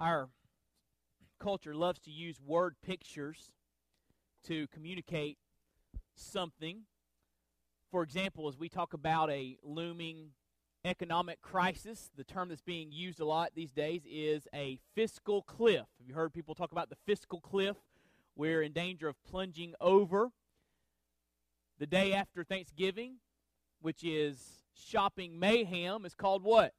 Our culture loves to use word pictures to communicate something. For example, as we talk about a looming economic crisis, the term that's being used a lot these days is a fiscal cliff. Have you heard people talk about the fiscal cliff? We're in danger of plunging over. The day after Thanksgiving, which is shopping mayhem, is called what?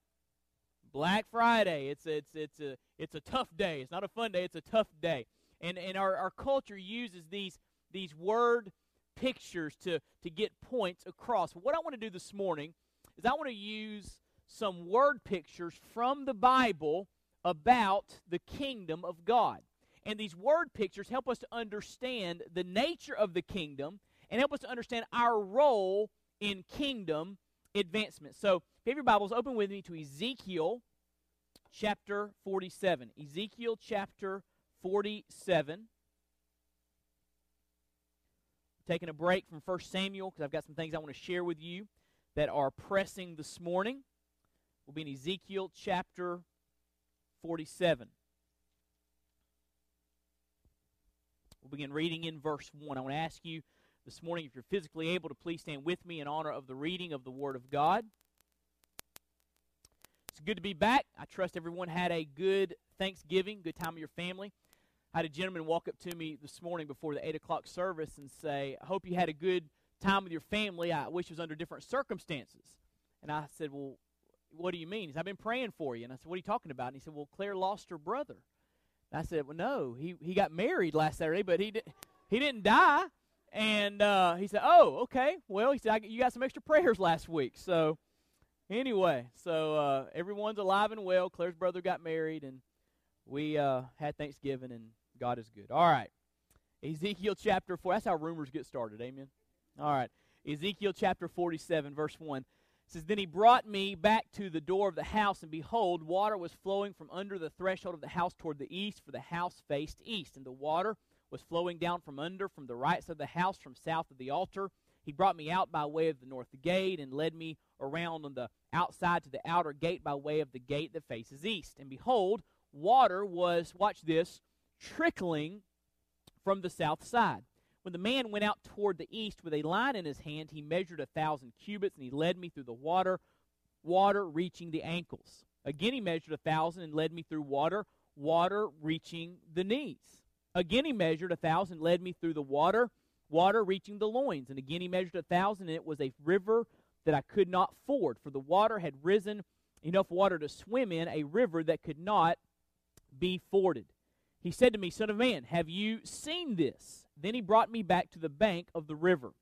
Black Friday. It's a, it's it's a it's a tough day. It's not a fun day. It's a tough day. And and our, our culture uses these these word pictures to to get points across. What I want to do this morning is I want to use some word pictures from the Bible about the kingdom of God. And these word pictures help us to understand the nature of the kingdom and help us to understand our role in kingdom advancement. So, if you have your Bibles, open with me to Ezekiel chapter 47. Ezekiel chapter 47. Taking a break from 1 Samuel because I've got some things I want to share with you that are pressing this morning. We'll be in Ezekiel chapter 47. We'll begin reading in verse 1. I want to ask you this morning, if you're physically able to please stand with me in honor of the reading of the Word of God. It's good to be back. I trust everyone had a good Thanksgiving, good time with your family. I had a gentleman walk up to me this morning before the 8 o'clock service and say, I hope you had a good time with your family. I wish it was under different circumstances. And I said, Well, what do you mean? He said, I've been praying for you. And I said, What are you talking about? And he said, Well, Claire lost her brother. And I said, Well, no, he, he got married last Saturday, but he, did, he didn't die. And uh, he said, Oh, okay. Well, he said, You got some extra prayers last week. So, anyway, so uh, everyone's alive and well. Claire's brother got married, and we uh, had Thanksgiving, and God is good. All right. Ezekiel chapter 4. That's how rumors get started. Amen. All right. Ezekiel chapter 47, verse 1 says, Then he brought me back to the door of the house, and behold, water was flowing from under the threshold of the house toward the east, for the house faced east. And the water was flowing down from under, from the right side of the house, from south of the altar. He brought me out by way of the north gate and led me around on the outside to the outer gate by way of the gate that faces east. And behold, water was, watch this, trickling from the south side. When the man went out toward the east with a line in his hand, he measured a thousand cubits, and he led me through the water, water reaching the ankles. Again, he measured a thousand and led me through water, water reaching the knees. Again, he measured a thousand, led me through the water, water reaching the loins. And again, he measured a thousand, and it was a river that I could not ford, for the water had risen enough water to swim in, a river that could not be forded. He said to me, Son of man, have you seen this? Then he brought me back to the bank of the river.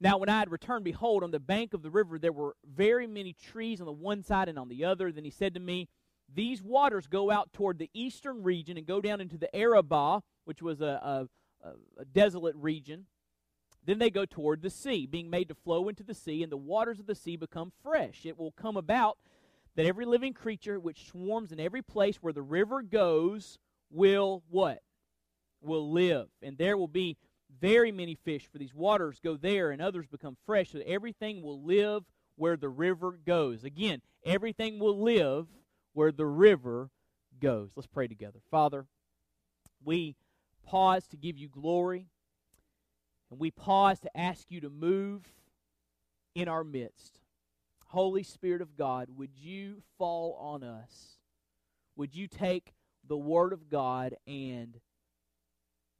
Now, when I had returned, behold, on the bank of the river there were very many trees on the one side and on the other. Then he said to me, these waters go out toward the eastern region and go down into the Arabah, which was a, a, a desolate region. Then they go toward the sea, being made to flow into the sea, and the waters of the sea become fresh. It will come about that every living creature which swarms in every place where the river goes will what? Will live. And there will be very many fish, for these waters go there, and others become fresh. So everything will live where the river goes. Again, everything will live where the river goes. Let's pray together. Father, we pause to give you glory, and we pause to ask you to move in our midst. Holy Spirit of God, would you fall on us? Would you take the Word of God and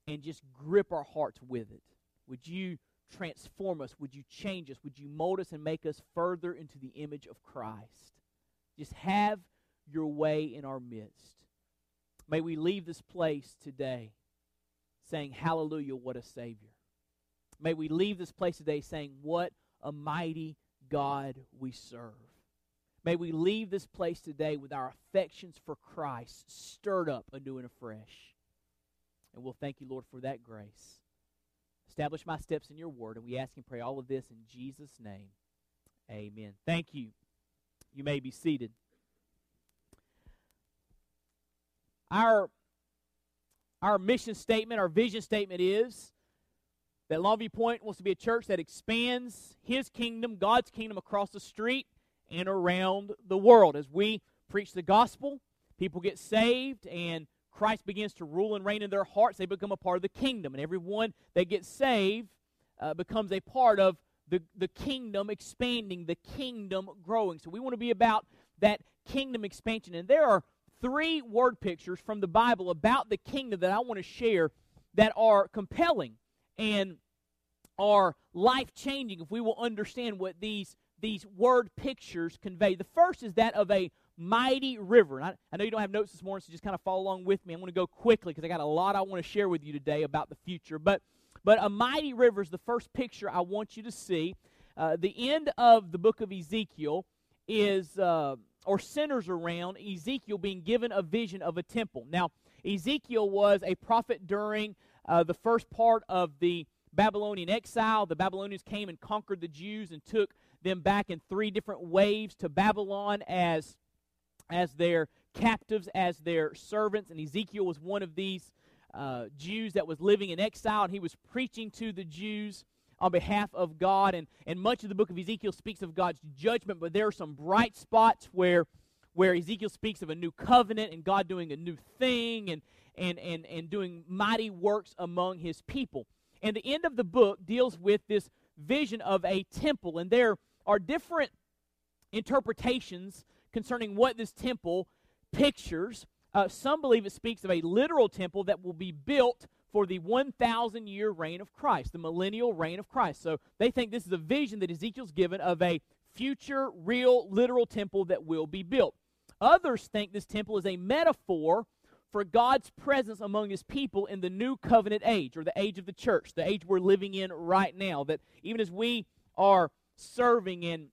and just grip our hearts with it? Would you transform us? Would you change us? Would you mold us and make us further into the image of Christ? Just have your way in our midst. May we leave this place today saying, Hallelujah, what a Savior. May we leave this place today saying, What a mighty God we serve. May we leave this place today with our affections for Christ stirred up anew and afresh. And we'll thank you, Lord, for that grace. Establish my steps in your word, and we ask and pray all of this in Jesus' name. Amen. Thank you. You may be seated. Our, our mission statement, our vision statement is that Longview Point wants to be a church that expands His kingdom, God's kingdom, across the street and around the world. As we preach the gospel, people get saved and Christ begins to rule and reign in their hearts, they become a part of the kingdom. And everyone that gets saved uh, becomes a part of the, the kingdom expanding, the kingdom growing. So we want to be about that kingdom expansion. And there are three word pictures from the Bible about the kingdom that I want to share that are compelling and are life changing if we will understand what these these word pictures convey. The first is that of a mighty river. I, I, know you don't have notes this morning, so just kind of follow along with me. I'm going to go quickly because I got a lot I want to share with you today about the future. But but a mighty river is the first picture I want you to see. Uh, the end of the book of Ezekiel is uh, or centers around Ezekiel being given a vision of a temple. Now Ezekiel was a prophet during uh, the first part of the Babylonian exile. The Babylonians came and conquered the Jews and took them back in three different waves to Babylon as, as their captives, as their servants. And Ezekiel was one of these uh, Jews that was living in exile, and he was preaching to the Jews on behalf of God. And, and much of the book of Ezekiel speaks of God's judgment, but there are some bright spots where, where Ezekiel speaks of a new covenant and God doing a new thing and, and, and, and doing mighty works among his people. And the end of the book deals with this vision of a temple, and there are different interpretations concerning what this temple pictures. Uh, some believe it speaks of a literal temple that will be built for the 1,000 year reign of Christ, the millennial reign of Christ. So they think this is a vision that Ezekiel's given of a future, real, literal temple that will be built. Others think this temple is a metaphor for God's presence among his people in the new covenant age, or the age of the church, the age we're living in right now. That even as we are serving and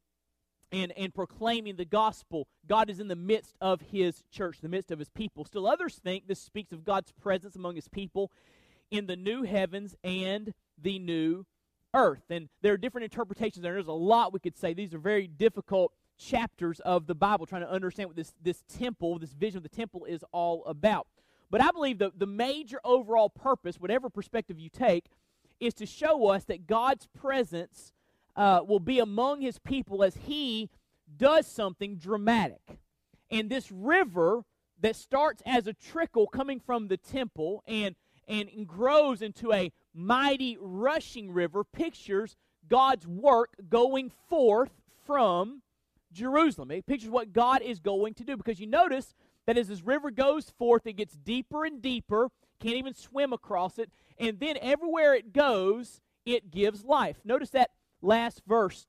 and, and proclaiming the gospel, God is in the midst of his church, the midst of his people. Still, others think this speaks of God's presence among his people in the new heavens and the new earth. And there are different interpretations there. There's a lot we could say. These are very difficult chapters of the Bible, trying to understand what this, this temple, this vision of the temple is all about. But I believe the, the major overall purpose, whatever perspective you take, is to show us that God's presence uh, will be among his people as he does something dramatic. And this river that starts as a trickle coming from the temple and, and grows into a mighty rushing river pictures God's work going forth from Jerusalem. It pictures what God is going to do because you notice that as this river goes forth, it gets deeper and deeper, can't even swim across it, and then everywhere it goes, it gives life. Notice that last verse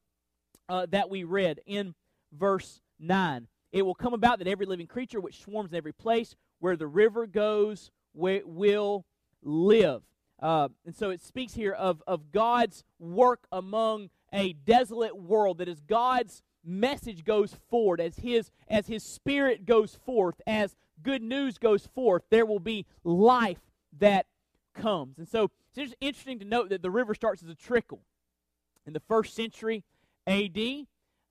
uh, that we read in verse 9. It will come about that every living creature which swarms in every place where the river goes will live. Uh, and so it speaks here of, of God's work among a desolate world, that is God's message goes forward, as his as his spirit goes forth, as good news goes forth, there will be life that comes. And so it's just interesting to note that the river starts as a trickle. In the first century AD,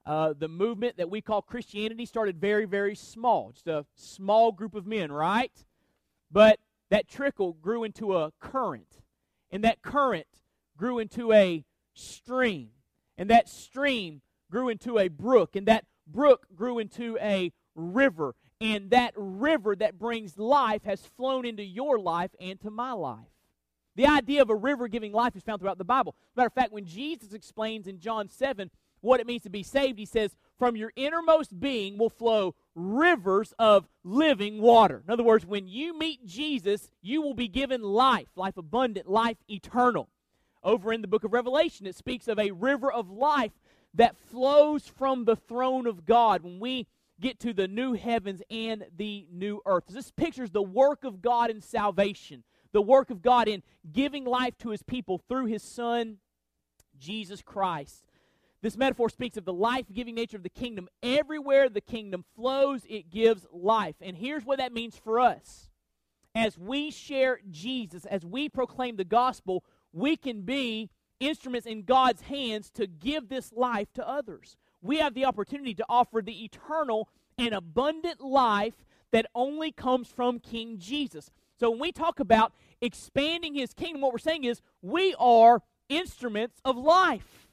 uh, the movement that we call Christianity started very, very small. Just a small group of men, right? But that trickle grew into a current. And that current grew into a stream. And that stream grew into a brook, and that brook grew into a river. And that river that brings life has flown into your life and to my life. The idea of a river giving life is found throughout the Bible. Matter of fact, when Jesus explains in John 7 what it means to be saved, he says, From your innermost being will flow rivers of living water. In other words, when you meet Jesus, you will be given life, life abundant, life eternal. Over in the book of Revelation, it speaks of a river of life that flows from the throne of God when we get to the new heavens and the new earth. This pictures the work of God in salvation, the work of God in giving life to his people through his Son, Jesus Christ. This metaphor speaks of the life giving nature of the kingdom. Everywhere the kingdom flows, it gives life. And here's what that means for us. As we share Jesus, as we proclaim the gospel, we can be instruments in God's hands to give this life to others. We have the opportunity to offer the eternal and abundant life that only comes from King Jesus. So when we talk about expanding his kingdom, what we're saying is we are instruments of life.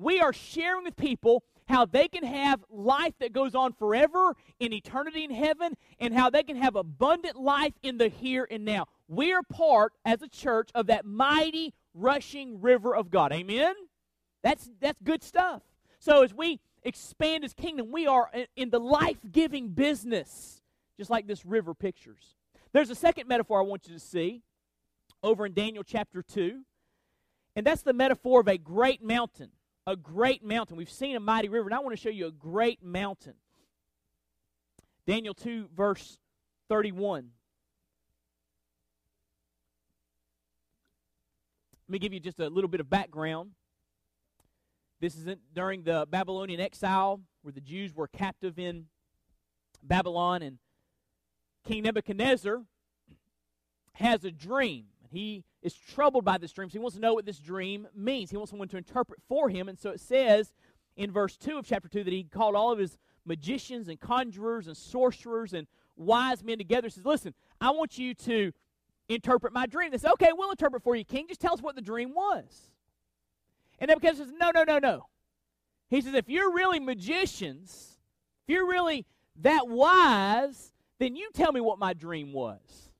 We are sharing with people how they can have life that goes on forever in eternity in heaven, and how they can have abundant life in the here and now. We are part, as a church, of that mighty rushing river of God. Amen? That's, that's good stuff. So as we expand his kingdom, we are in the life giving business, just like this river pictures. There's a second metaphor I want you to see over in Daniel chapter 2, and that's the metaphor of a great mountain. A great mountain. We've seen a mighty river, and I want to show you a great mountain. Daniel 2, verse 31. Let me give you just a little bit of background. This is during the Babylonian exile where the Jews were captive in Babylon, and King Nebuchadnezzar has a dream. He is troubled by this dream, so he wants to know what this dream means. He wants someone to interpret for him, and so it says in verse 2 of chapter 2 that he called all of his magicians and conjurers and sorcerers and wise men together. He says, Listen, I want you to interpret my dream. They say, Okay, we'll interpret for you, king. Just tell us what the dream was. And Nebuchadnezzar says, No, no, no, no. He says, If you're really magicians, if you're really that wise, then you tell me what my dream was.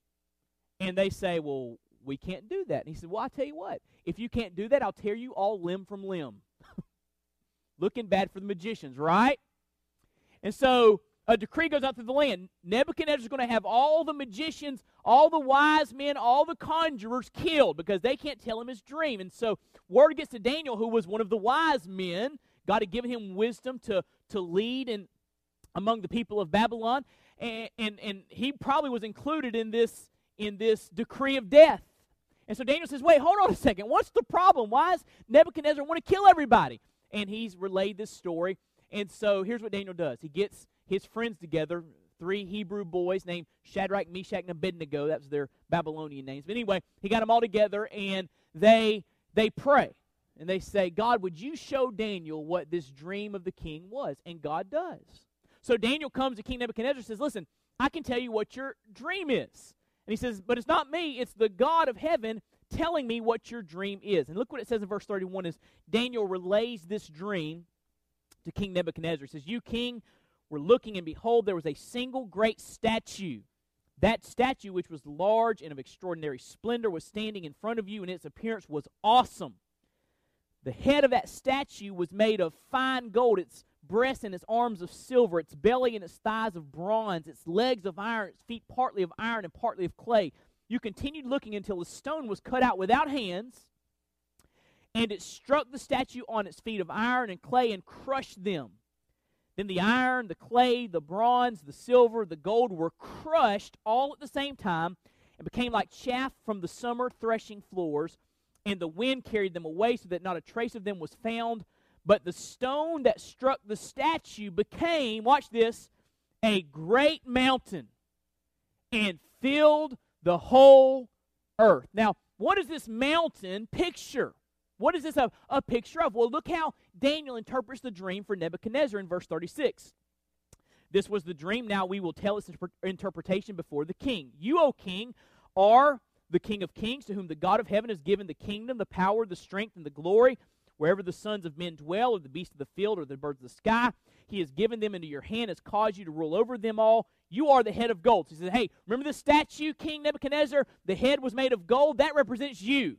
And they say, Well, we can't do that. And he said, Well, I tell you what, if you can't do that, I'll tear you all limb from limb. Looking bad for the magicians, right? And so a decree goes out through the land. Nebuchadnezzar is going to have all the magicians, all the wise men, all the conjurers killed because they can't tell him his dream. And so word gets to Daniel, who was one of the wise men. God had given him wisdom to, to lead in, among the people of Babylon. And, and, and he probably was included in this, in this decree of death. And so Daniel says, wait, hold on a second. What's the problem? Why does Nebuchadnezzar want to kill everybody? And he's relayed this story. And so here's what Daniel does. He gets his friends together, three Hebrew boys named Shadrach, Meshach, and Abednego. That was their Babylonian names. But anyway, he got them all together, and they they pray. And they say, God, would you show Daniel what this dream of the king was? And God does. So Daniel comes to King Nebuchadnezzar and says, Listen, I can tell you what your dream is. He says, But it's not me, it's the God of heaven telling me what your dream is. And look what it says in verse 31 is Daniel relays this dream to King Nebuchadnezzar. He says, You, king, were looking, and behold, there was a single great statue. That statue, which was large and of extraordinary splendor, was standing in front of you, and its appearance was awesome. The head of that statue was made of fine gold, its breast and its arms of silver, its belly and its thighs of bronze, its legs of iron, its feet partly of iron and partly of clay. You continued looking until the stone was cut out without hands, and it struck the statue on its feet of iron and clay and crushed them. Then the iron, the clay, the bronze, the silver, the gold were crushed all at the same time and became like chaff from the summer threshing floors, and the wind carried them away so that not a trace of them was found. But the stone that struck the statue became, watch this, a great mountain and filled the whole earth. Now, what does this mountain picture? What is this a, a picture of? Well, look how Daniel interprets the dream for Nebuchadnezzar in verse 36. This was the dream. Now we will tell its interpretation before the king. You, O king, are the king of kings, to whom the God of heaven has given the kingdom, the power, the strength, and the glory. Wherever the sons of men dwell, or the beasts of the field, or the birds of the sky, he has given them into your hand, has caused you to rule over them all. You are the head of gold. So he says, Hey, remember this statue, King Nebuchadnezzar? The head was made of gold. That represents you.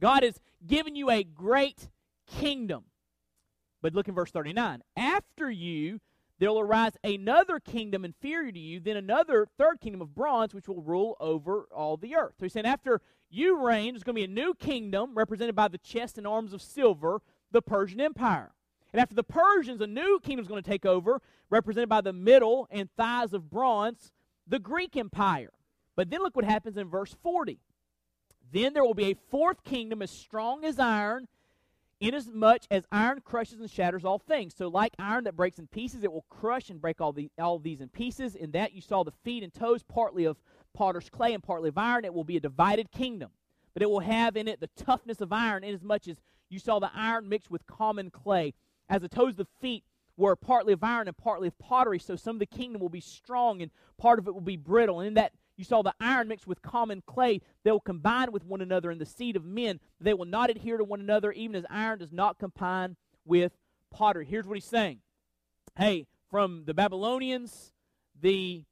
God has given you a great kingdom. But look in verse 39. After you, there will arise another kingdom inferior to you, then another third kingdom of bronze, which will rule over all the earth. So he's saying, after you reign, there's going to be a new kingdom represented by the chest and arms of silver, the Persian Empire. And after the Persians, a new kingdom is going to take over, represented by the middle and thighs of bronze, the Greek Empire. But then look what happens in verse 40. Then there will be a fourth kingdom as strong as iron, inasmuch as iron crushes and shatters all things. So, like iron that breaks in pieces, it will crush and break all, the, all these in pieces. In that you saw the feet and toes, partly of potter's clay and partly of iron. It will be a divided kingdom. But it will have in it the toughness of iron, inasmuch as you saw the iron mixed with common clay. As the toes of the feet were partly of iron and partly of pottery, so some of the kingdom will be strong and part of it will be brittle. And in that you saw the iron mixed with common clay. They will combine with one another in the seed of men. They will not adhere to one another, even as iron does not combine with pottery. Here's what he's saying hey, from the Babylonians, the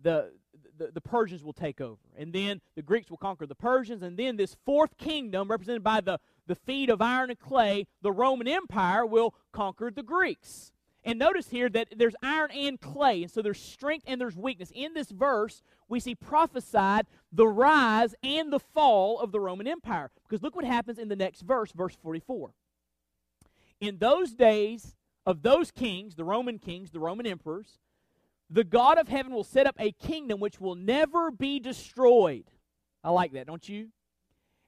the the, the Persians will take over. And then the Greeks will conquer the Persians. And then this fourth kingdom, represented by the, the feet of iron and clay, the Roman Empire, will conquer the Greeks. And notice here that there's iron and clay, and so there's strength and there's weakness. In this verse, we see prophesied the rise and the fall of the Roman Empire. Because look what happens in the next verse, verse 44. In those days of those kings, the Roman kings, the Roman emperors, the God of heaven will set up a kingdom which will never be destroyed. I like that, don't you?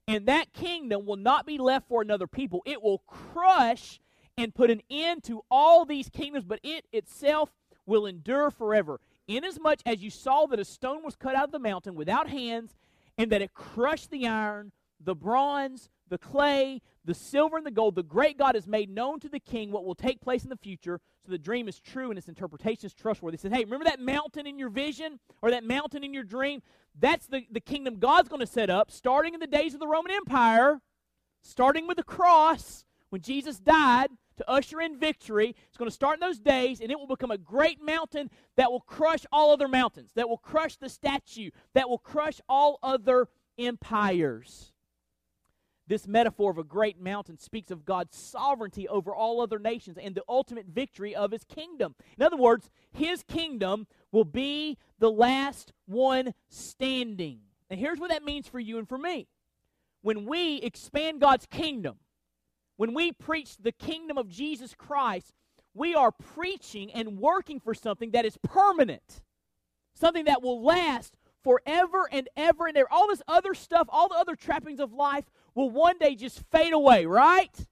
And that kingdom will not be left for another people. It will crush and put an end to all these kingdoms, but it itself will endure forever. Inasmuch as you saw that a stone was cut out of the mountain without hands, and that it crushed the iron, the bronze, the clay, the silver, and the gold, the great God has made known to the king what will take place in the future, the dream is true and its interpretation is trustworthy. He says, Hey, remember that mountain in your vision or that mountain in your dream? That's the, the kingdom God's going to set up, starting in the days of the Roman Empire, starting with the cross when Jesus died to usher in victory. It's going to start in those days, and it will become a great mountain that will crush all other mountains, that will crush the statue, that will crush all other empires. This metaphor of a great mountain speaks of God's sovereignty over all other nations and the ultimate victory of his kingdom. In other words, his kingdom will be the last one standing. And here's what that means for you and for me. When we expand God's kingdom, when we preach the kingdom of Jesus Christ, we are preaching and working for something that is permanent, something that will last forever and ever and ever. All this other stuff, all the other trappings of life will one day just fade away, right?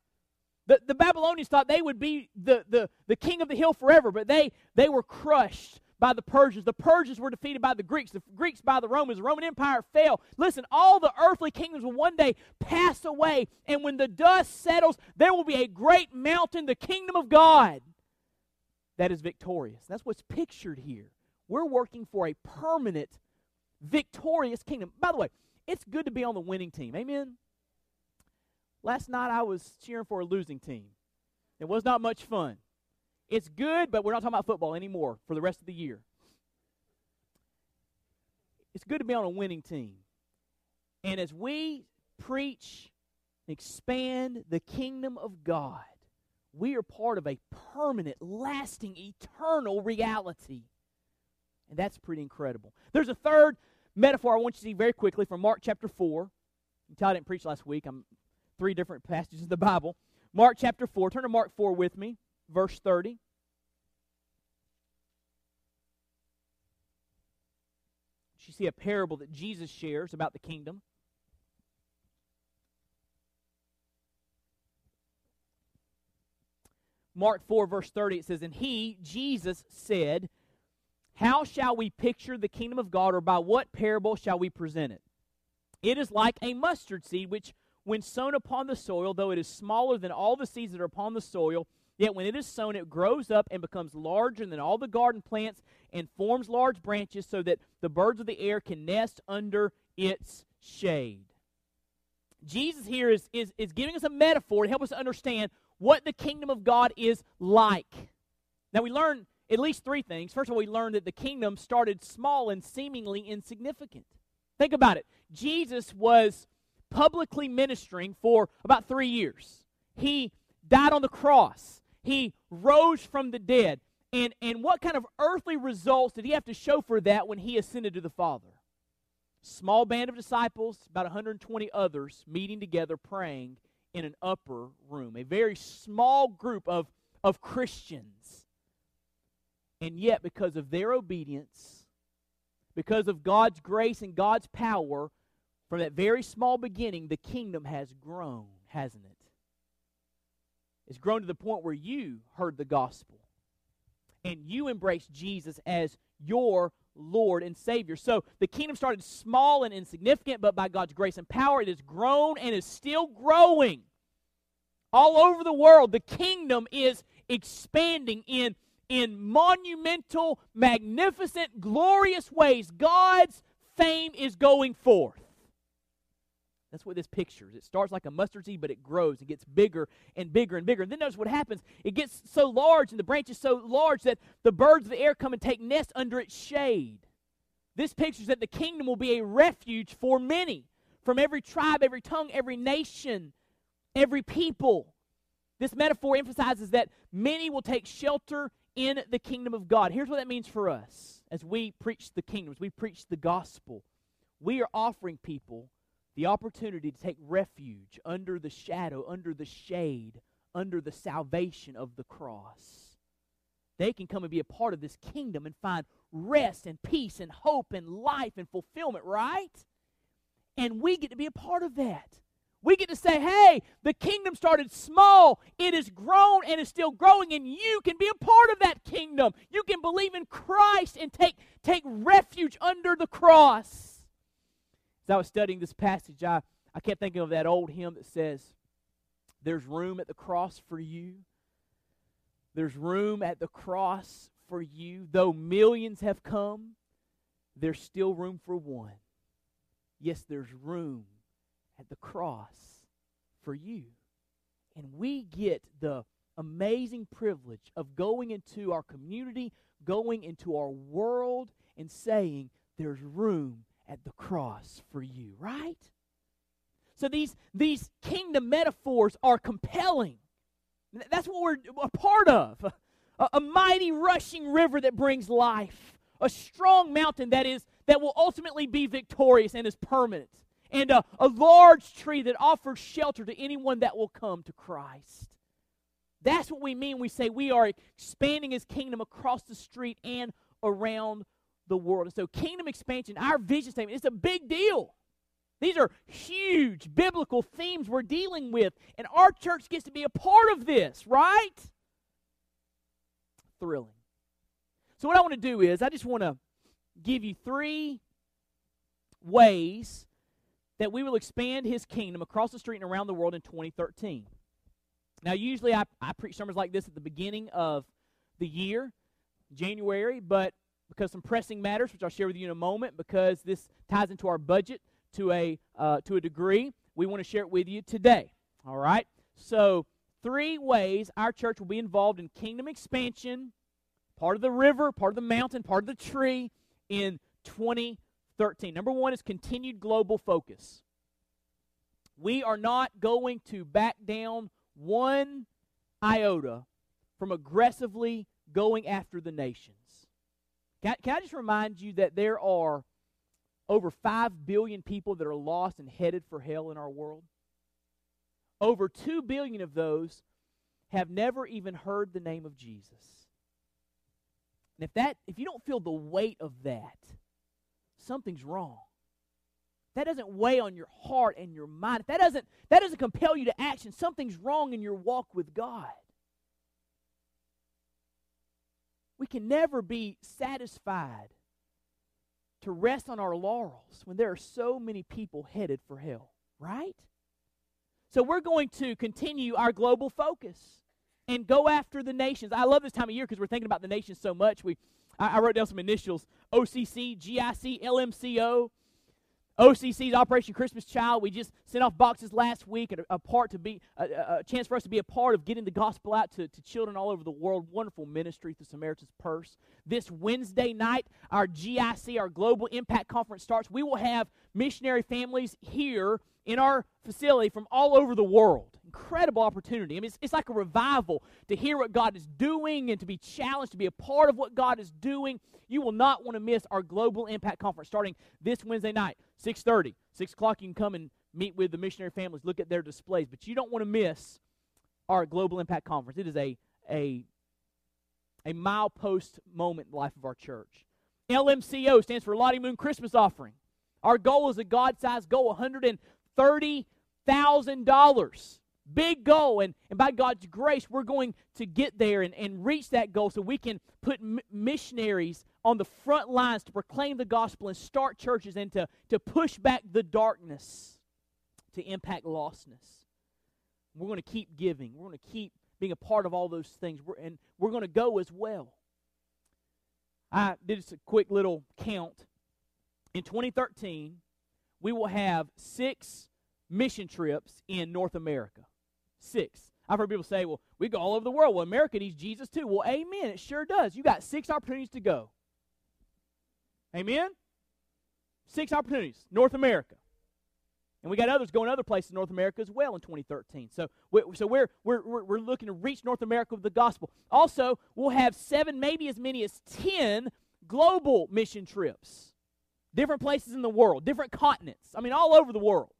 The, the Babylonians thought they would be the, the, the king of the hill forever, but they, they were crushed by the Persians. The Persians were defeated by the Greeks, the Greeks by the Romans. The Roman Empire fell. Listen, all the earthly kingdoms will one day pass away, and when the dust settles, there will be a great mountain, the kingdom of God, that is victorious. That's what's pictured here. We're working for a permanent, victorious kingdom. By the way, it's good to be on the winning team. Amen? Last night I was cheering for a losing team. It was not much fun. It's good, but we're not talking about football anymore for the rest of the year. It's good to be on a winning team. And as we preach, and expand the kingdom of God, we are part of a permanent, lasting, eternal reality. And that's pretty incredible. There's a third metaphor I want you to see very quickly from Mark chapter 4. Until I didn't preach last week. I'm three different passages of the Bible. Mark chapter 4. Turn to Mark 4 with me, verse 30. You see a parable that Jesus shares about the kingdom. Mark 4, verse 30, it says, And he, Jesus, said, How shall we picture the kingdom of God, or by what parable shall we present it? It is like a mustard seed, which when sown upon the soil, though it is smaller than all the seeds that are upon the soil, yet when it is sown, it grows up and becomes larger than all the garden plants and forms large branches so that the birds of the air can nest under its shade. Jesus here is, is, is giving us a metaphor to help us understand what the kingdom of God is like. Now, we learn at least three things. First of all, we learn that the kingdom started small and seemingly insignificant. Think about it. Jesus was publicly ministering for about three years. He died on the cross, he rose from the dead. And, and what kind of earthly results did he have to show for that when he ascended to the Father? Small band of disciples, about 120 others meeting together praying in an upper room. A very small group of, of Christians. And yet, because of their obedience, because of God's grace and God's power, from that very small beginning, the kingdom has grown, hasn't it? It's grown to the point where you heard the gospel and you embraced Jesus as your Lord and Savior. So the kingdom started small and insignificant, but by God's grace and power, it has grown and is still growing. All over the world, the kingdom is expanding in, in monumental, magnificent, glorious ways. God's fame is going forth. That's what this pictures. It starts like a mustard seed, but it grows and gets bigger and bigger and bigger. And then notice what happens. It gets so large and the branch is so large that the birds of the air come and take nest under its shade. This pictures that the kingdom will be a refuge for many from every tribe, every tongue, every nation, every people. This metaphor emphasizes that many will take shelter in the kingdom of God. Here's what that means for us as we preach the kingdom, as we preach the gospel. We are offering people the opportunity to take refuge under the shadow, under the shade, under the salvation of the cross. They can come and be a part of this kingdom and find rest and peace and hope and life and fulfillment, right? And we get to be a part of that. We get to say, hey, the kingdom started small. It has grown and is still growing, and you can be a part of that kingdom. You can believe in Christ and take, take refuge under the cross. As I was studying this passage, I, I kept thinking of that old hymn that says, There's room at the cross for you. There's room at the cross for you. Though millions have come, there's still room for one. Yes, there's room at the cross for you. And we get the amazing privilege of going into our community, going into our world, and saying, There's room at the cross for you, right? So these, these kingdom metaphors are compelling. That's what we're a part of. A, a mighty rushing river that brings life. A strong mountain that is that will ultimately be victorious and is permanent. And a, a large tree that offers shelter to anyone that will come to Christ. That's what we mean we say we are expanding his kingdom across the street and around the world. And so, kingdom expansion, our vision statement, it's a big deal. These are huge biblical themes we're dealing with, and our church gets to be a part of this, right? Thrilling. So, what I want to do is, I just want to give you three ways that we will expand his kingdom across the street and around the world in 2013. Now, usually I, I preach sermons like this at the beginning of the year, January, but because some pressing matters, which I'll share with you in a moment, because this ties into our budget to a uh, to a degree. We want to share it with you today. All right. So three ways our church will be involved in kingdom expansion, part of the river, part of the mountain, part of the tree in 2013. Number one is continued global focus. We are not going to back down one iota from aggressively going after the nations. Can I, can I just remind you that there are over 5 billion people that are lost and headed for hell in our world? Over 2 billion of those have never even heard the name of Jesus. And if that if you don't feel the weight of that, something's wrong. That doesn't weigh on your heart and your mind. If that doesn't that doesn't compel you to action, something's wrong in your walk with God. We can never be satisfied to rest on our laurels when there are so many people headed for hell, right? So we're going to continue our global focus and go after the nations. I love this time of year because we're thinking about the nations so much. We, I, I wrote down some initials: OCC, GIC, LMCO. OCC's Operation Christmas Child. We just sent off boxes last week, a, a part to be a, a, chance for us to be a part of getting the gospel out to, to children all over the world. Wonderful ministry through Samaritan's Purse. This Wednesday night, our GIC, our Global Impact Conference starts. We will have missionary families here in our facility from all over the world. Incredible opportunity. I mean, it's, it's like a revival to hear what God is doing and to be challenged to be a part of what God is doing. You will not want to miss our Global Impact Conference starting this Wednesday night, 6.30. 6 o'clock, you can come and meet with the missionary families, look at their displays. But you don't want to miss our Global Impact Conference. It is a, a, a milepost moment in the life of our church. LMCO stands for Lottie Moon Christmas Offering. Our goal is a God sized goal, $130,000. Big goal. And, and by God's grace, we're going to get there and, and reach that goal so we can put m- missionaries on the front lines to proclaim the gospel and start churches and to, to push back the darkness to impact lostness. We're going to keep giving. We're going to keep being a part of all those things. We're, and we're going to go as well. I did just a quick little count. In 2013, we will have six mission trips in North America. Six. I've heard people say, well, we go all over the world. Well, America needs Jesus too. Well, amen. It sure does. You got six opportunities to go. Amen? Six opportunities. North America. And we got others going other places in North America as well in 2013. So, we, so we're, we're, we're looking to reach North America with the gospel. Also, we'll have seven, maybe as many as 10 global mission trips. Different places in the world, different continents. I mean, all over the world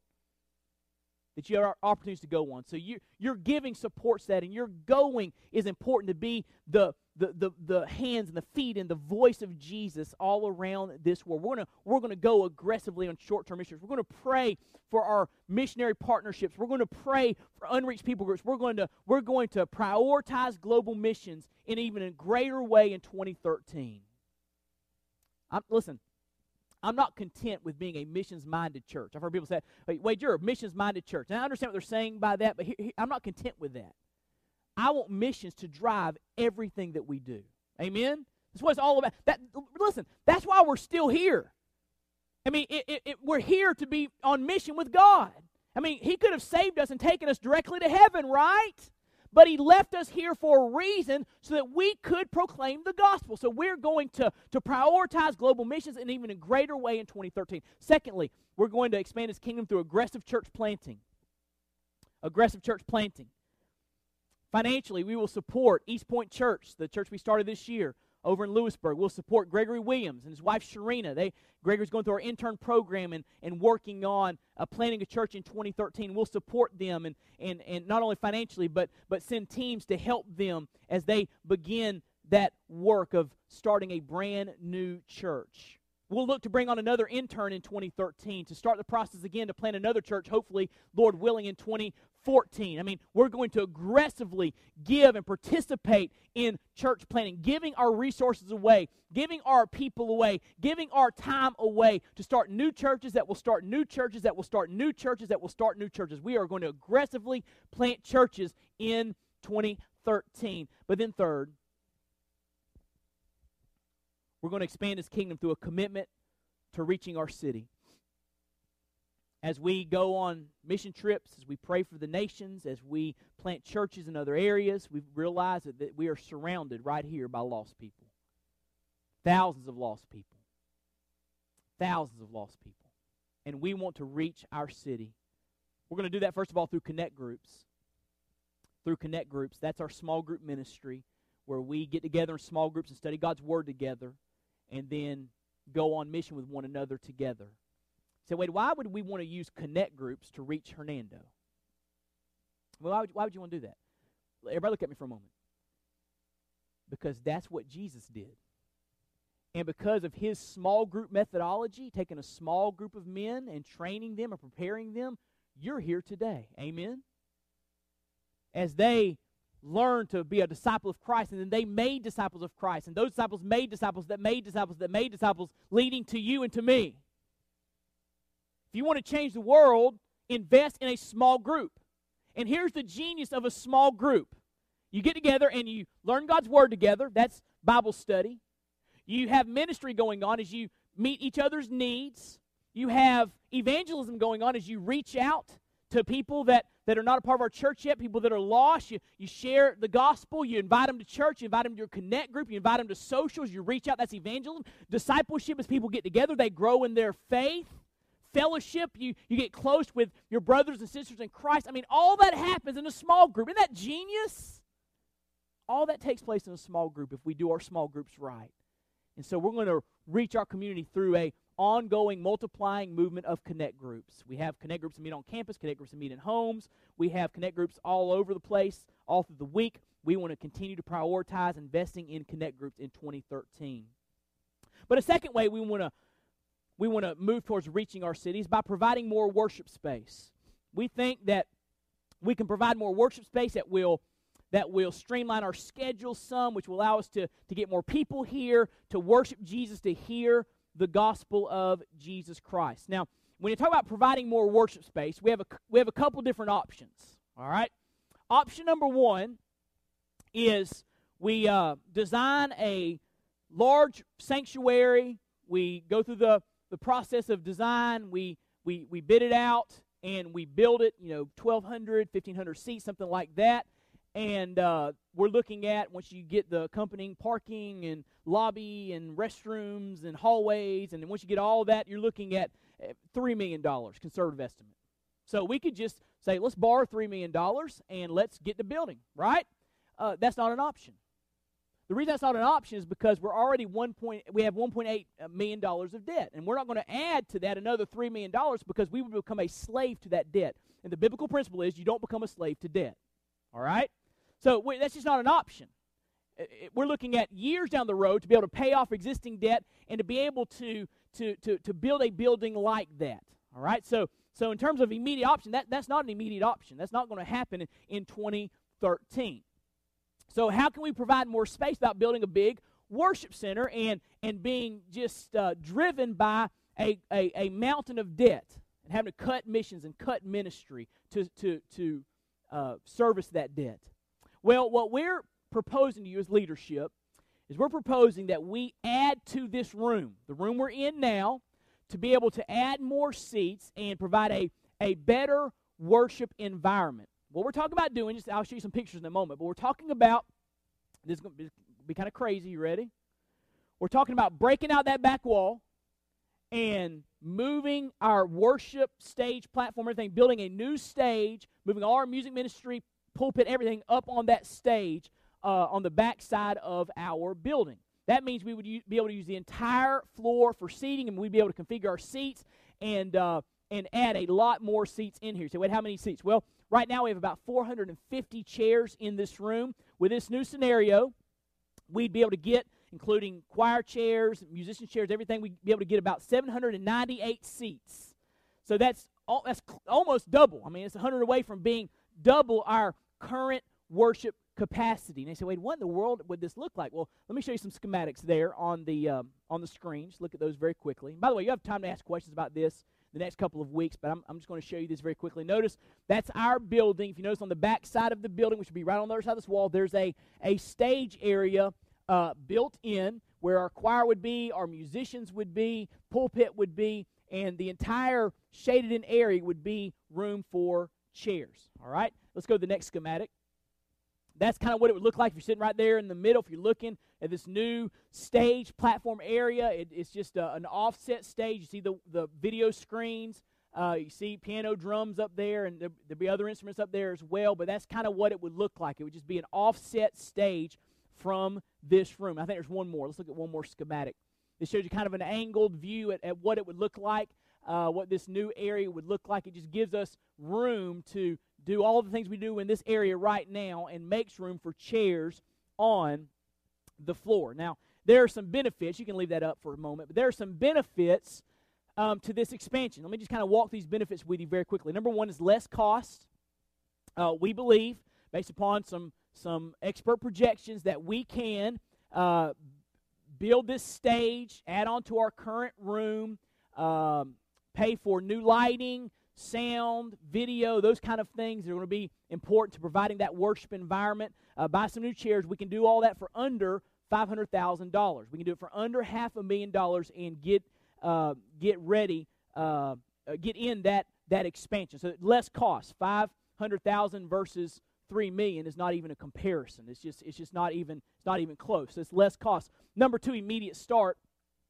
that you have opportunities to go on. So you, your giving supports that, and your going is important to be the, the, the, the hands and the feet and the voice of Jesus all around this world. We're going we're gonna go aggressively on short term missions. We're going to pray for our missionary partnerships. We're going to pray for unreached people groups. We're going to, we're going to prioritize global missions in even a greater way in 2013. I'm, listen, I'm not content with being a missions minded church. I've heard people say, wait, you're a missions minded church. And I understand what they're saying by that, but here, here, I'm not content with that. I want missions to drive everything that we do. Amen? That's what it's all about. That, listen, that's why we're still here. I mean, it, it, it, we're here to be on mission with God. I mean, He could have saved us and taken us directly to heaven, right? But He left us here for a reason so that we could proclaim the gospel. So we're going to, to prioritize global missions in even a greater way in 2013. Secondly, we're going to expand His kingdom through aggressive church planting. Aggressive church planting. Financially, we will support East Point Church, the church we started this year over in Lewisburg. We'll support Gregory Williams and his wife Sharina. They Gregory's going through our intern program and, and working on uh, planning a church in 2013. We'll support them and, and, and not only financially, but, but send teams to help them as they begin that work of starting a brand new church. We'll look to bring on another intern in 2013 to start the process again to plant another church, hopefully, Lord willing, in 2014. I mean, we're going to aggressively give and participate in church planning, giving our resources away, giving our people away, giving our time away to start new churches that will start new churches that will start new churches that will start new churches. We are going to aggressively plant churches in 2013. But then, third, we're going to expand his kingdom through a commitment to reaching our city. As we go on mission trips, as we pray for the nations, as we plant churches in other areas, we realize that, we are surrounded right here by lost people. Thousands of lost people. Thousands of lost people. And we want to reach our city. We're going to do that, first of all, through connect groups. Through connect groups. That's our small group ministry where we get together in small groups and study God's Word together and then go on mission with one another together. So, wait, why would we want to use connect groups to reach Hernando? Well, why would, why would you want to do that? Everybody look at me for a moment. Because that's what Jesus did. And because of his small group methodology, taking a small group of men and training them and preparing them, you're here today. Amen? As they learned to be a disciple of Christ, and then they made disciples of Christ, and those disciples made disciples that made disciples that made disciples, leading to you and to me. If you want to change the world, invest in a small group. And here's the genius of a small group you get together and you learn God's Word together. That's Bible study. You have ministry going on as you meet each other's needs. You have evangelism going on as you reach out to people that that are not a part of our church yet, people that are lost. You, you share the gospel, you invite them to church, you invite them to your connect group, you invite them to socials, you reach out. That's evangelism. Discipleship is people get together, they grow in their faith. Fellowship, you, you get close with your brothers and sisters in Christ. I mean, all that happens in a small group. Isn't that genius? All that takes place in a small group if we do our small groups right. And so we're going to reach our community through a ongoing, multiplying movement of connect groups. We have connect groups that meet on campus, connect groups that meet in homes. We have connect groups all over the place, all through the week. We want to continue to prioritize investing in connect groups in 2013. But a second way we want to we want to move towards reaching our cities by providing more worship space. We think that we can provide more worship space that will that will streamline our schedule some, which will allow us to, to get more people here, to worship Jesus, to hear the gospel of Jesus Christ. Now, when you talk about providing more worship space, we have a, we have a couple different options. All right? Option number one is we uh, design a large sanctuary. We go through the, the process of design. We, we, we bid it out. and we build it, you know, 1,200, 1,500 seats, something like that. And uh, we're looking at once you get the accompanying parking and lobby and restrooms and hallways, and then once you get all that, you're looking at eh, $3 million, conservative estimate. So we could just say, let's borrow $3 million and let's get the building, right? Uh, that's not an option. The reason that's not an option is because we're already one point, we have 1.8 uh, million dollars of debt, and we're not going to add to that another three million dollars because we would become a slave to that debt. And the biblical principle is you don't become a slave to debt. All right, so we, that's just not an option. We're looking at years down the road to be able to pay off existing debt and to be able to to to, to build a building like that. All right, so so in terms of immediate option, that, that's not an immediate option. That's not going to happen in, in 2013. So, how can we provide more space without building a big worship center and, and being just uh, driven by a, a, a, mountain of debt and having to cut missions and cut ministry to, to, to uh, service that debt? Well, what we're proposing to you as leadership is we're proposing that we add to this room, the room we're in now, to be able to add more seats and provide a, a better worship environment. What we're talking about doing, just I'll show you some pictures in a moment, but we're talking about this is going to be, kind of crazy. You ready? We're talking about breaking out that back wall and moving our worship stage platform, everything, building a new stage, moving all our music ministry, pulpit, everything up on that stage uh, on the back side of our building. That means we would u- be able to use the entire floor for seating, and we'd be able to configure our seats and uh, and add a lot more seats in here. So, wait, how many seats? Well, right now we have about 450 chairs in this room. With this new scenario, we'd be able to get, including choir chairs, musician chairs, everything, we'd be able to get about 798 seats. So that's that's almost double. I mean, it's 100 away from being double our current worship capacity. And they say, wait, what in the world would this look like? Well, let me show you some schematics there on the um, on the screen. Just look at those very quickly. by the way, you have time to ask questions about this the next couple of weeks, but I'm, I'm just going to show you this very quickly. Notice that's our building. If you notice on the back side of the building, which would be right on the other side of this wall, there's a, a stage area uh, built in where our choir would be, our musicians would be, pulpit would be, and the entire shaded in area would be room for chairs. All right, let's go to the next schematic that's kind of what it would look like if you're sitting right there in the middle. If you're looking at this new stage platform area, it, it's just a, an offset stage. You see the, the video screens. Uh, you see piano drums up there, and there, there'll be other instruments up there as well. But that's kind of what it would look like. It would just be an offset stage from this room. I think there's one more. Let's look at one more schematic. This shows you kind of an angled view at, at what it would look like, uh, what this new area would look like. It just gives us room to do all the things we do in this area right now and makes room for chairs on the floor. Now, there are some benefits. You can leave that up for a moment, but there are some benefits um, to this expansion. Let me just kind of walk these benefits with you very quickly. Number one is less cost. Uh, we believe, based upon some some expert projections, that we can uh, build this stage, add on to our current room, um, pay for new lighting, sound, video, those kind of things that are going to be important to providing that worship environment. Uh, buy some new chairs. We can do all that for under $500,000. We can do it for under half a million dollars and get, uh, get ready, uh, uh get in that, that expansion. So less cost, 500000 versus 3 million is not even a comparison. It's just, it's just not, even, it's not even close. It's less cost. Number two, immediate start.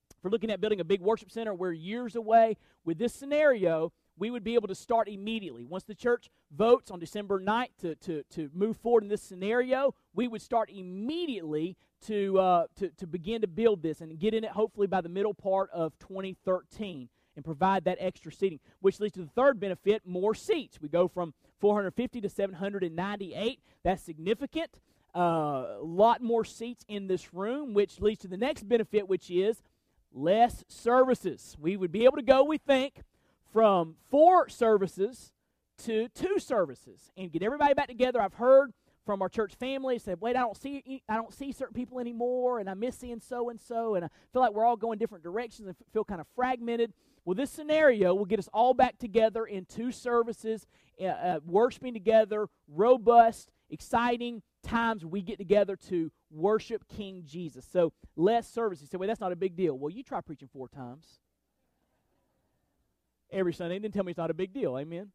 If we're looking at building a big worship center, we're years away. With this scenario, we would be able to start immediately. Once the church votes on December 9th to, to, to move forward in this scenario, we would start immediately to, uh, to, to begin to build this and get in it hopefully by the middle part of 2013 and provide that extra seating, which leads to the third benefit more seats. We go from 450 to 798. That's significant. Uh, a lot more seats in this room, which leads to the next benefit, which is less services. We would be able to go, we think, from four services to two services and get everybody back together. I've heard from our church family said, "Wait, I don't see I don't see certain people anymore, and I miss seeing so and so, and I feel like we're all going different directions and feel kind of fragmented." Well, this scenario will get us all back together in two services, uh, uh, worshiping together, robust, exciting times we get together to worship King Jesus. So less services. You say, "Wait, that's not a big deal." Well, you try preaching four times every Sunday then tell me it's not a big deal. Amen?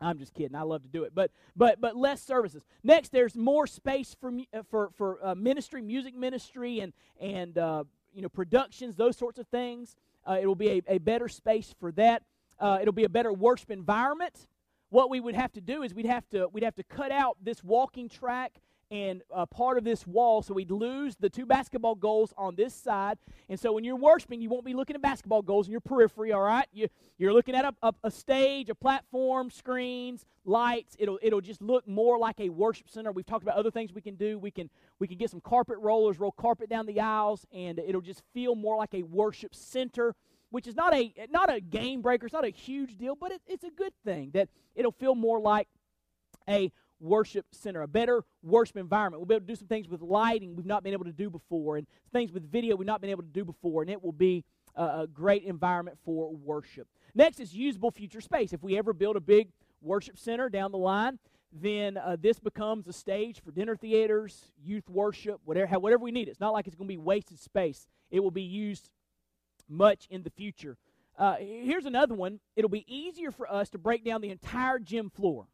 I'm just kidding. I love to do it, but but but less services. Next, there's more space for uh, for for uh, ministry, music ministry, and and uh, you know productions, those sorts of things. Uh, it will be a, a better space for that. Uh, it'll be a better worship environment. What we would have to do is we'd have to we'd have to cut out this walking track and uh, part of this wall, so we'd lose the two basketball goals on this side. And so when you're worshiping, you won't be looking at basketball goals in your periphery, all right? You, you're looking at a, a, a stage, a platform, screens, lights. It'll, it'll just look more like a worship center. We've talked about other things we can do. We can, we can get some carpet rollers, roll carpet down the aisles, and it'll just feel more like a worship center which is not a not a game breaker. It's not a huge deal, but it, it's a good thing that it'll feel more like a worship center, a better worship environment. We'll be able to do some things with lighting we've not been able to do before, and things with video we've not been able to do before, and it will be a, a great environment for worship. Next is usable future space. If we ever build a big worship center down the line, then uh, this becomes a stage for dinner theaters, youth worship, whatever, whatever we need. It's not like it's going to be wasted space. It will be used much in the future. Uh, here's another one. It'll be easier for us to break down the entire gym floor.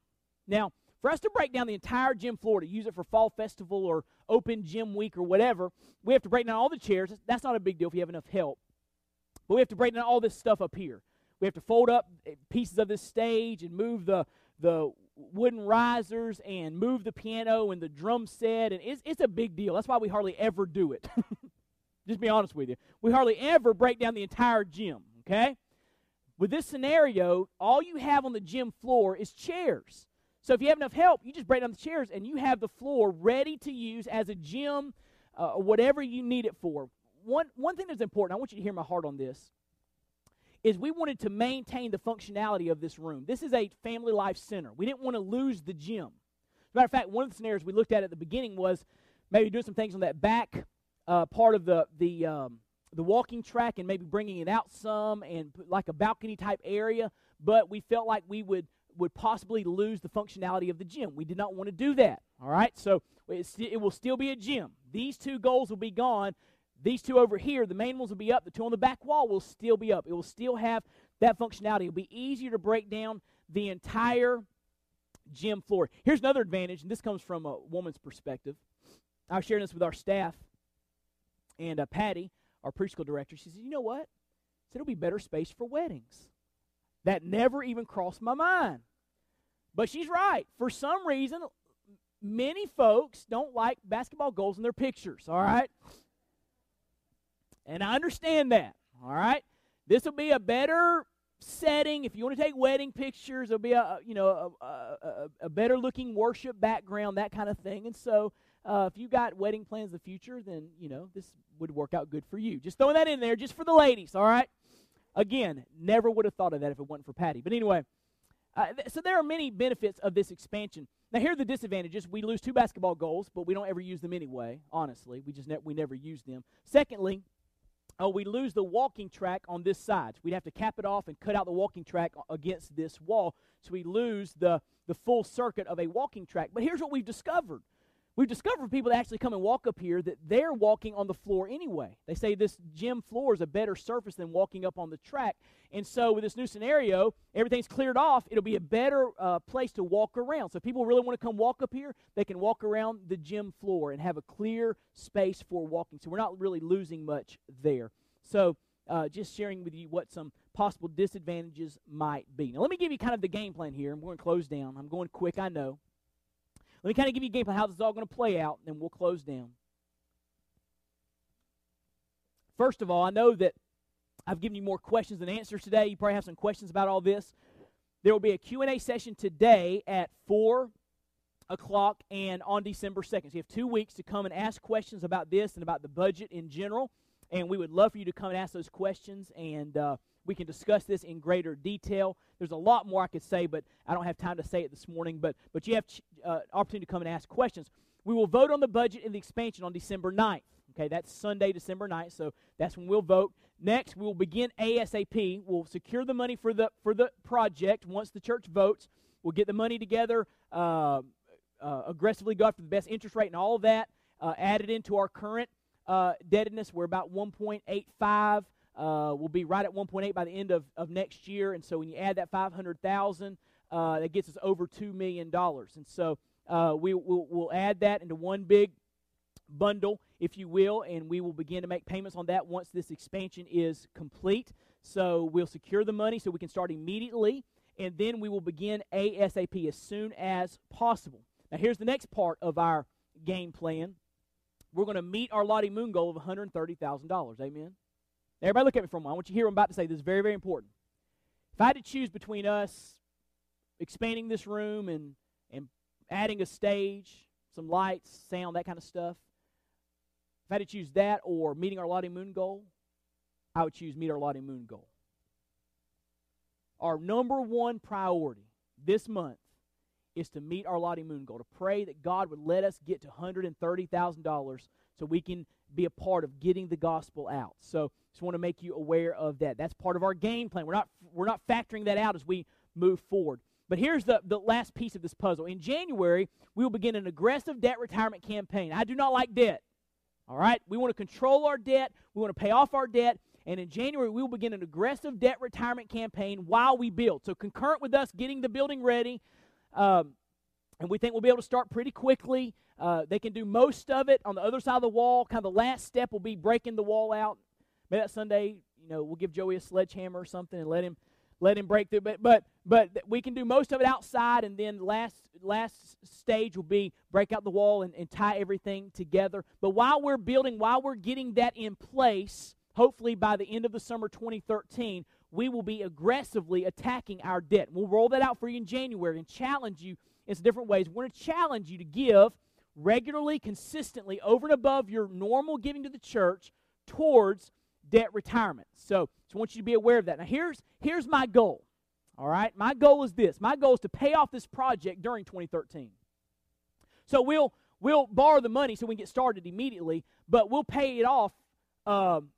Now, for us to break down the entire gym floor to use it for fall festival or open gym week or whatever, we have to break down all the chairs. That's not a big deal if you have enough help. But we have to break down all this stuff up here. We have to fold up eh, pieces of this stage and move the the wooden risers and move the piano and the drum set and it's, it's a big deal. That's why we hardly ever do it. Just be honest with you. We hardly ever break down the entire gym, okay? With this scenario, all you have on the gym floor is chairs. So if you have enough help, you just break down the chairs and you have the floor ready to use as a gym, uh, whatever you need it for. One, one thing that's important, I want you to hear my heart on this, is we wanted to maintain the functionality of this room. This is a family life center. We didn't want to lose the gym. Matter of fact, one of the scenarios we looked at at the beginning was maybe doing some things on that back uh, part of the, the, um, the walking track and maybe bringing it out some and like a balcony type area. But we felt like we would would possibly lose the functionality of the gym. We did not want to do that. All right, so it will still be a gym. These two goals will be gone. These two over here, the main ones will be up. The two on the back wall will still be up. It will still have that functionality. It'll be easier to break down the entire gym floor. Here's another advantage, and this comes from a woman's perspective. I was sharing this with our staff, and uh, Patty, our preschool director, she said, "You know what? said it'll be better space for weddings." That never even crossed my mind. But she's right. For some reason, many folks don't like basketball goals in their pictures, all right? And I understand that, all right? This will be a better setting if you want to take wedding pictures it'll be a you know a, a, a better looking worship background that kind of thing and so uh, if you got wedding plans in the future then you know this would work out good for you just throwing that in there just for the ladies all right Again, never would have thought of that if it wasn't for Patty. But anyway, uh, th- so there are many benefits of this expansion. Now, here are the disadvantages. We lose two basketball goals, but we don't ever use them anyway, honestly. We just ne- we never use them. Secondly, oh, we lose the walking track on this side. We'd have to cap it off and cut out the walking track against this wall, so we lose the, the full circuit of a walking track. But here's what we've discovered We've discovered people that actually come and walk up here that they're walking on the floor anyway. They say this gym floor is a better surface than walking up on the track. And so, with this new scenario, everything's cleared off. It'll be a better uh, place to walk around. So, if people really want to come walk up here, they can walk around the gym floor and have a clear space for walking. So, we're not really losing much there. So, uh, just sharing with you what some possible disadvantages might be. Now, let me give you kind of the game plan here. I'm going to close down. I'm going quick, I know. Let me kind of give you a game plan how this is all going to play out, and then we'll close down. First of all, I know that I've given you more questions than answers today. You probably have some questions about all this. There will be a Q&A session today at 4 o'clock and on December 2nd. So you have two weeks to come and ask questions about this and about the budget in general. And we would love for you to come and ask those questions, and uh, we can discuss this in greater detail. There's a lot more I could say, but I don't have time to say it this morning. But, but you have uh, opportunity to come and ask questions. We will vote on the budget and the expansion on December 9th. Okay, that's Sunday, December 9th, so that's when we'll vote. Next, we will begin ASAP. We'll secure the money for the for the project once the church votes. We'll get the money together, uh, uh, aggressively go after the best interest rate and all of that, uh, added into our current uh, indebtedness. We're about 1.85 uh, will be right at 1.8 by the end of, of next year. And so when you add that 500,000, uh, that gets us over $2 million. And so uh, we, we'll, we'll add that into one big bundle, if you will, and we will begin to make payments on that once this expansion is complete. So we'll secure the money so we can start immediately, and then we will begin ASAP as soon as possible. Now, here's the next part of our game plan. We're going to meet our Lottie Moon goal of $130,000. Amen? Everybody look at me for a moment. I want you to hear what I'm about to say. This is very, very important. If I had to choose between us expanding this room and, and adding a stage, some lights, sound, that kind of stuff, if I had to choose that or meeting our Lottie Moon goal, I would choose meet our Lottie Moon goal. Our number one priority this month is to meet our Lottie Moon goal, to pray that God would let us get to $130,000 so we can be a part of getting the gospel out. So just want to make you aware of that. That's part of our game plan. We're not, we're not factoring that out as we move forward. But here's the, the last piece of this puzzle. In January, we will begin an aggressive debt retirement campaign. I do not like debt. All right? We want to control our debt, we want to pay off our debt. And in January, we will begin an aggressive debt retirement campaign while we build. So, concurrent with us getting the building ready, um, and we think we'll be able to start pretty quickly. Uh, they can do most of it on the other side of the wall. Kind of the last step will be breaking the wall out. Maybe that Sunday, you know, we'll give Joey a sledgehammer or something and let him let him break through. But but but we can do most of it outside, and then last last stage will be break out the wall and, and tie everything together. But while we're building, while we're getting that in place, hopefully by the end of the summer 2013, we will be aggressively attacking our debt. We'll roll that out for you in January and challenge you in different ways. We're going to challenge you to give regularly, consistently, over and above your normal giving to the church towards debt retirement. So, I want you to be aware of that. Now, here's, here's my goal. All right? My goal is this. My goal is to pay off this project during 2013. So we'll we'll borrow the money so we can get started immediately, but we'll pay it off um,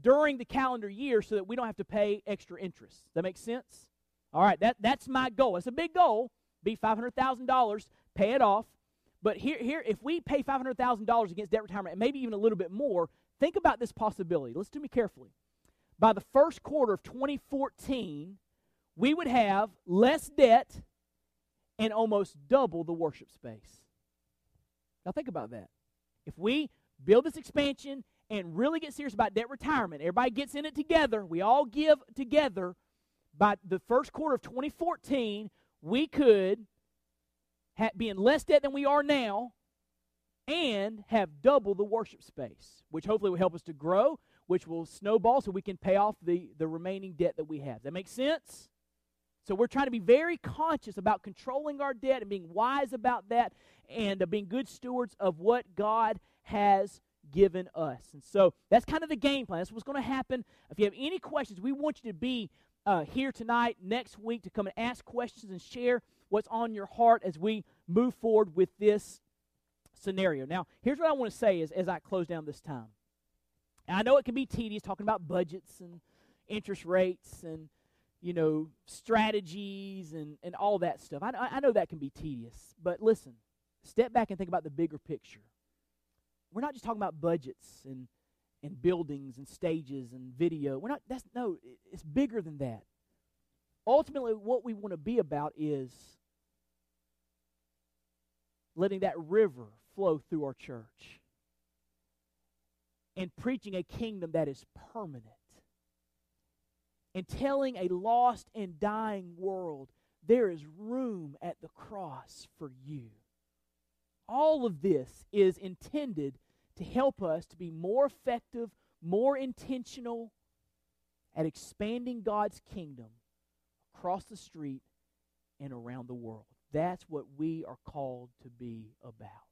during the calendar year so that we don't have to pay extra interest. That make sense? All right, that, that's my goal. It's a big goal. Be $500,000, pay it off. But here, here, if we pay $500,000 against debt retirement, and maybe even a little bit more, Think about this possibility. Listen to me carefully. By the first quarter of 2014, we would have less debt and almost double the worship space. Now, think about that. If we build this expansion and really get serious about debt retirement, everybody gets in it together, we all give together, by the first quarter of 2014, we could be in less debt than we are now and have double the worship space, which hopefully will help us to grow, which will snowball so we can pay off the, the remaining debt that we have. That makes sense? So we're trying to be very conscious about controlling our debt and being wise about that and uh, being good stewards of what God has given us. And so that's kind of the game plan. That's what's going to happen. If you have any questions, we want you to be uh, here tonight, next week, to come and ask questions and share what's on your heart as we move forward with this scenario. Now, here's what I want to say is, as I close down this time. And I know it can be tedious talking about budgets and interest rates and you know strategies and, and all that stuff. I, I know that can be tedious, but listen, step back and think about the bigger picture. We're not just talking about budgets and and buildings and stages and video. We're not. That's no. It's bigger than that. Ultimately, what we want to be about is letting that river flow through our church and preaching a kingdom that is permanent and telling a lost and dying world there is room at the cross for you. All of this is intended to help us to be more effective, more intentional at expanding God's kingdom across the street and around the world. That's what we are called to be about.